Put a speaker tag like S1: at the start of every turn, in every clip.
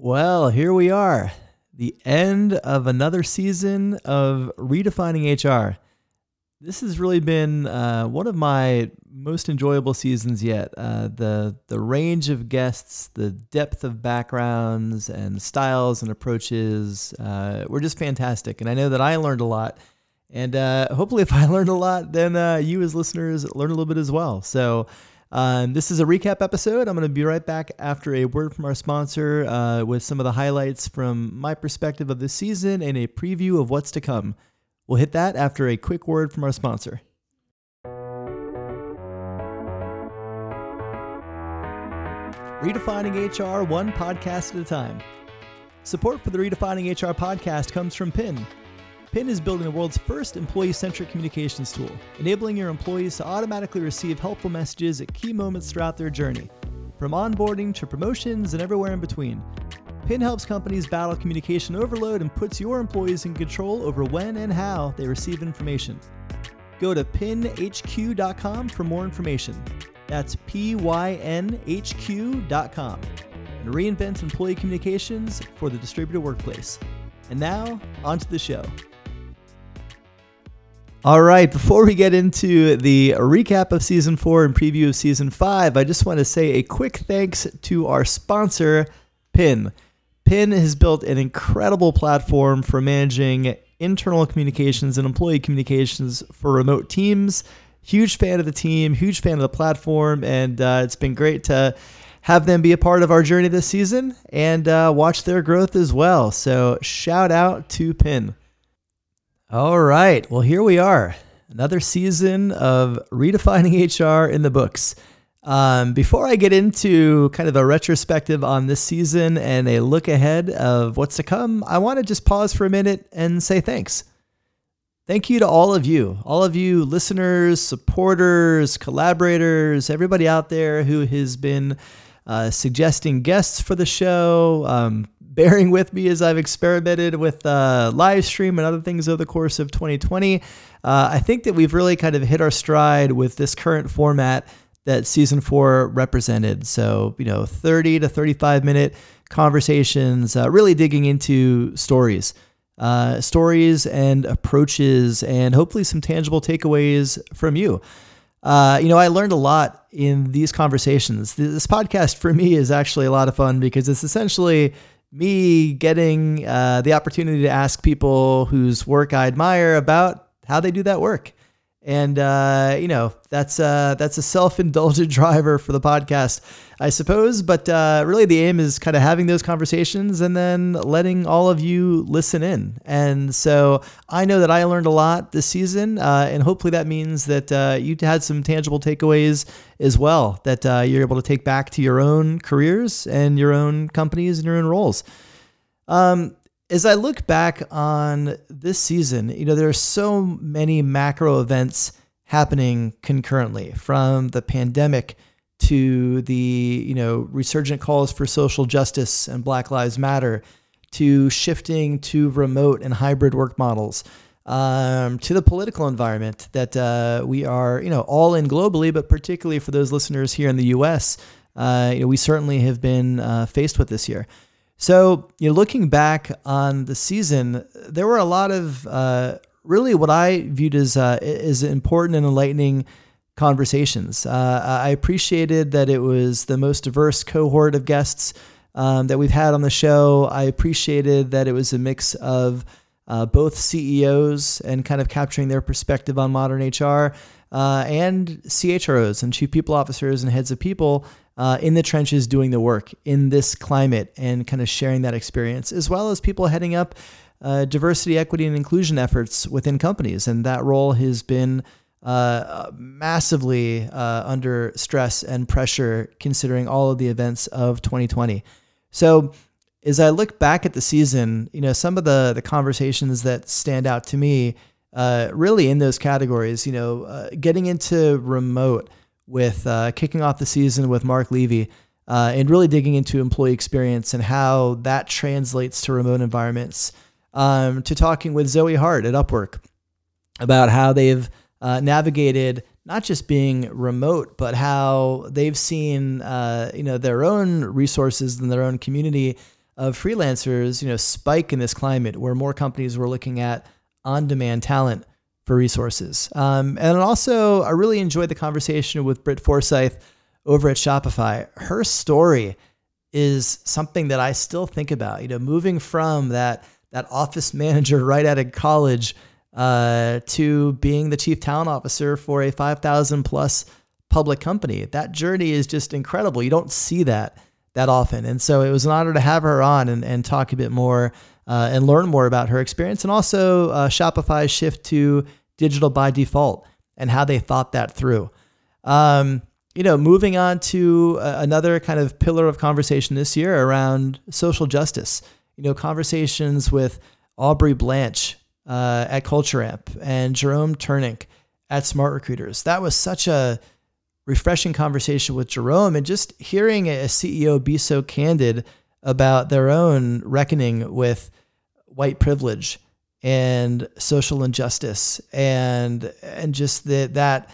S1: Well, here we are, the end of another season of Redefining HR. This has really been uh, one of my most enjoyable seasons yet. Uh, the the range of guests, the depth of backgrounds and styles and approaches uh, were just fantastic, and I know that I learned a lot. And uh, hopefully, if I learned a lot, then uh, you as listeners learn a little bit as well. So. Um, this is a recap episode. I'm going to be right back after a word from our sponsor uh, with some of the highlights from my perspective of this season and a preview of what's to come. We'll hit that after a quick word from our sponsor. Redefining HR one podcast at a time. Support for the Redefining HR podcast comes from Pyn. Pyn is building the world's first employee centric communications tool, enabling your employees to automatically receive helpful messages at key moments throughout their journey, from onboarding to promotions and everywhere in between. Pyn helps companies battle communication overload and puts your employees in control over when and how they receive information. Go to pynhq.com for more information. That's P Y N H Q.com. And reinvent employee communications for the distributed workplace. And now, on to the show. All right, before we get into the recap of season four and preview of season five, I just want to say a quick thanks to our sponsor, Pyn. Pyn has built an incredible platform for managing internal communications and employee communications for remote teams. Huge fan of the team, huge fan of the platform, and uh, it's been great to have them be a part of our journey this season and uh, watch their growth as well. So, shout out to Pyn. All right. Well, here we are. Another season of redefining HR in the books. Um, before I get into kind of a retrospective on this season and a look ahead of what's to come, I want to just pause for a minute and say thanks. Thank you to all of you, all of you listeners, supporters, collaborators, everybody out there who has been uh, suggesting guests for the show, um, bearing with me as I've experimented with uh, live stream and other things over the course of 2020. Uh, I think that we've really kind of hit our stride with this current format that season four represented. So, you know, 30 to 35 minute conversations, uh, really digging into stories. Uh, stories and approaches, and hopefully some tangible takeaways from you. Uh, you know, I learned a lot in these conversations. This podcast for me is actually a lot of fun because it's essentially me getting uh, the opportunity to ask people whose work I admire about how they do that work. And uh, you know that's uh, that's a self-indulgent driver for the podcast, I suppose. But uh, really, the aim is kind of having those conversations and then letting all of you listen in. And so I know that I learned a lot this season, uh, and hopefully that means that uh, you had some tangible takeaways as well that uh, you're able to take back to your own careers and your own companies and your own roles. Um, as I look back on this season, you know, there are so many macro events happening concurrently from the pandemic to the, you know, resurgent calls for social justice and Black Lives Matter to shifting to remote and hybrid work models. Um, to the political environment that uh, we are, you know, all in globally, but particularly for those listeners here in the U.S., uh, you know, we certainly have been uh, faced with this year. So, you know, looking back on the season, there were a lot of uh, really what I viewed as uh, important and enlightening conversations. Uh, I appreciated that it was the most diverse cohort of guests um, that we've had on the show. I appreciated that it was a mix of uh, both CEOs and kind of capturing their perspective on modern HR, uh, and CHROs and chief people officers and heads of people uh, in the trenches doing the work in this climate and kind of sharing that experience, as well as people heading up uh, diversity, equity, and inclusion efforts within companies. And that role has been uh, massively uh, under stress and pressure considering all of the events of 2020. So, as I look back at the season, you know, some of the the conversations that stand out to me, uh, really in those categories, you know, uh, getting into remote with uh, kicking off the season with Mark Levy uh, and really digging into employee experience and how that translates to remote environments. Um, to talking with Zoe Harte at Upwork about how they've uh, navigated not just being remote, but how they've seen uh, you know their own resources and their own community of freelancers, you know, spike in this climate where more companies were looking at on-demand talent for resources. Um, and also, I really enjoyed the conversation with Britt Forsyth over at Shopify. Her story is something that I still think about. You know, moving from that that office manager right out of college uh, to being the chief talent officer for a 5,000 plus public company. That journey is just incredible. You don't see that that often. And so it was an honor to have her on and, and talk a bit more uh, and learn more about her experience and also uh, Shopify's shift to digital by default and how they thought that through. Um, you know, moving on to uh, another kind of pillar of conversation this year around social justice. You know, conversations with Aubrey Blanche uh, at Culture Amp and Jerome Ternynck at SmartRecruiters. That was such a refreshing conversation with Jerome and just hearing a CEO be so candid about their own reckoning with white privilege and social injustice and and just that that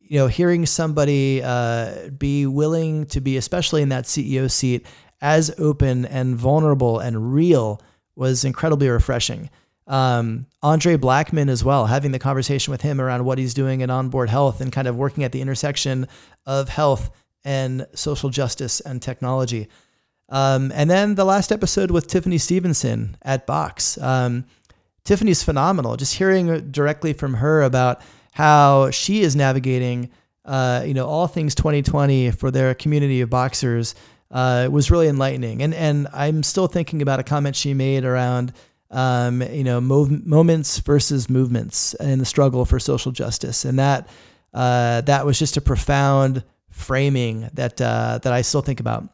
S1: you know hearing somebody uh, be willing to be especially in that CEO seat as open and vulnerable and real was incredibly refreshing. Um, Andre Blackman as well, having the conversation with him around what he's doing in onboard health and kind of working at the intersection of health and social justice and technology. Um, and then the last episode with Tiffany Stevenson at Box. Um, Tiffany's phenomenal. Just hearing directly from her about how she is navigating, uh, you know, all things 2020 for their community of boxers uh, was really enlightening. And and I'm still thinking about a comment she made around um, you know, mov- moments versus movements in the struggle for social justice, and that uh, that was just a profound framing that uh, that I still think about.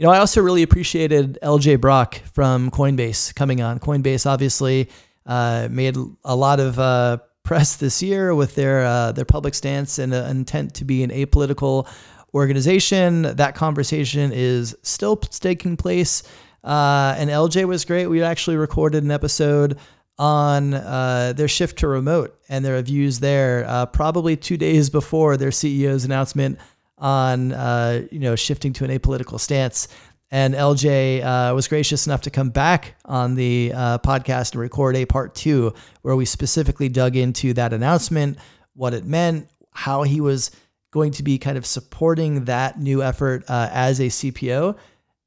S1: You know, I also really appreciated LJ Brock from Coinbase coming on. Coinbase obviously uh, made a lot of uh, press this year with their uh, their public stance and uh, intent to be an apolitical organization. That conversation is still taking place. Uh, and LJ was great. We actually recorded an episode on uh, their shift to remote and their views there, uh, probably two days before their CEO's announcement on uh, you know shifting to an apolitical stance. And LJ uh, was gracious enough to come back on the uh, podcast and record a part two where we specifically dug into that announcement, what it meant, how he was going to be kind of supporting that new effort as a CPO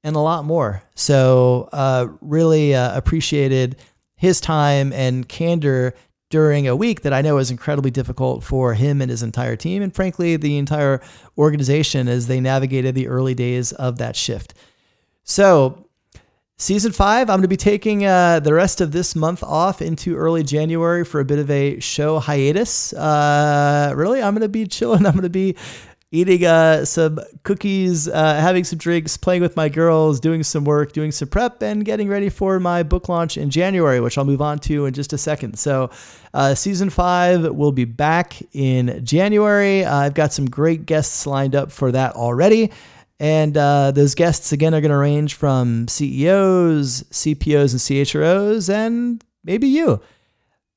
S1: and a lot more. So, uh, really uh, appreciated his time and candor during a week that I know is incredibly difficult for him and his entire team, and frankly, the entire organization as they navigated the early days of that shift. So, season five, I'm going to be taking uh, the rest of this month off into early January for a bit of a show hiatus. Uh, really, I'm going to be chilling. I'm going to be eating uh, some cookies, uh, having some drinks, playing with my girls, doing some work, doing some prep, and getting ready for my book launch in January, which I'll move on to in just a second. So, uh, season five will be back in January. I've got some great guests lined up for that already. And uh, those guests, again, are going to range from CEOs, CPOs, and CHROs, and maybe you.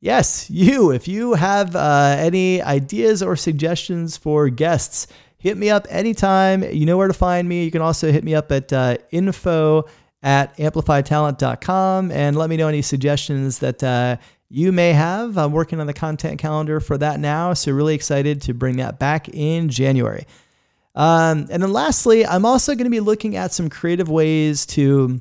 S1: Yes, you. If you have uh, any ideas or suggestions for guests, hit me up anytime. You know where to find me. You can also hit me up at uh, info at amplifytalent.com and let me know any suggestions that uh, you may have. I'm working on the content calendar for that now, so really excited to bring that back in January. Um, and then lastly, I'm also going to be looking at some creative ways to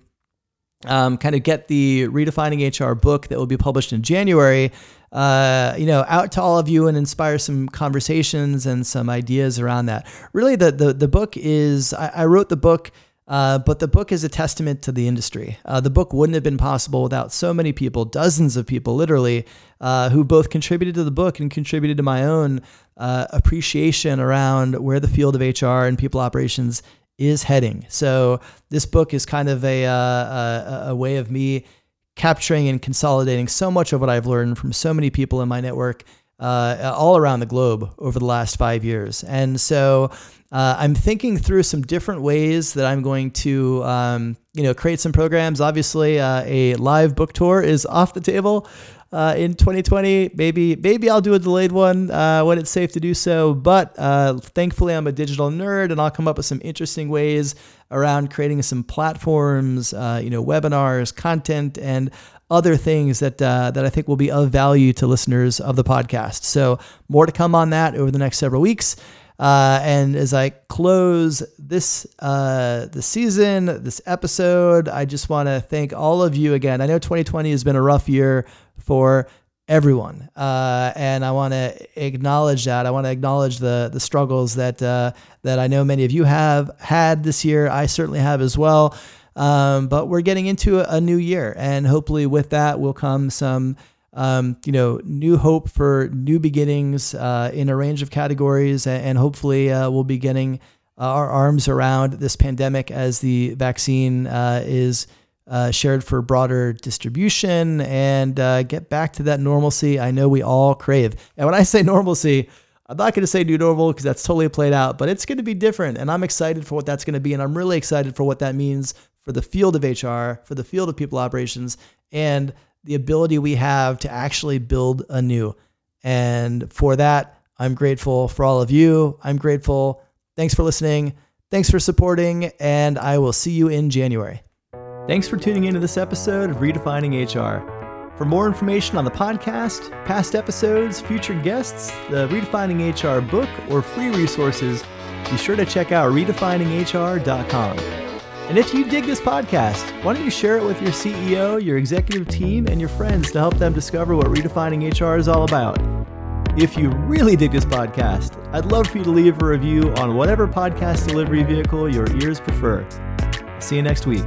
S1: um, kind of get the redefining HR book that will be published in January uh, you know, out to all of you and inspire some conversations and some ideas around that. Really, the the, the book is I, I wrote the book. Uh, but the book is a testament to the industry. Uh, the book wouldn't have been possible without so many people, dozens of people, literally, uh, who both contributed to the book and contributed to my own uh, appreciation around where the field of HR and people operations is heading. So this book is kind of a, uh, a, a way of me capturing and consolidating so much of what I've learned from so many people in my network uh, all around the globe over the last five years. And so uh, I'm thinking through some different ways that I'm going to, um, you know, create some programs. Obviously, uh, a live book tour is off the table. Uh, in 2020, maybe maybe I'll do a delayed one uh, when it's safe to do so. But uh, thankfully, I'm a digital nerd, and I'll come up with some interesting ways around creating some platforms, uh, you know, webinars, content, and other things that uh, that I think will be of value to listeners of the podcast. So more to come on that over the next several weeks. Uh, and as I close this uh, the season, this episode, I just want to thank all of you again. I know 2020 has been a rough year for everyone, uh, and I want to acknowledge that. I want to acknowledge the the struggles that uh, that I know many of you have had this year. I certainly have as well. Um, but we're getting into a, new year, and hopefully, with that will come some um, you know, new hope for new beginnings uh, in a range of categories, and, and hopefully uh, we'll be getting uh, our arms around this pandemic as the vaccine uh, is uh, shared for broader distribution and uh, get back to that normalcy I know we all crave. And when I say normalcy, I'm not going to say new normal because that's totally played out, but it's going to be different. And I'm excited for what that's going to be. And I'm really excited for what that means for the field of HR, for the field of people operations, and the ability we have to actually build anew. And for that, I'm grateful for all of you. I'm grateful. Thanks for listening. Thanks for supporting, and I will see you in January. Thanks for tuning into this episode of Redefining HR. For more information on the podcast, past episodes, future guests, the Redefining HR book, or free resources, be sure to check out redefininghr.com. And if you dig this podcast, why don't you share it with your CEO, your executive team, and your friends to help them discover what redefining HR is all about? If you really dig this podcast, I'd love for you to leave a review on whatever podcast delivery vehicle your ears prefer. See you next week.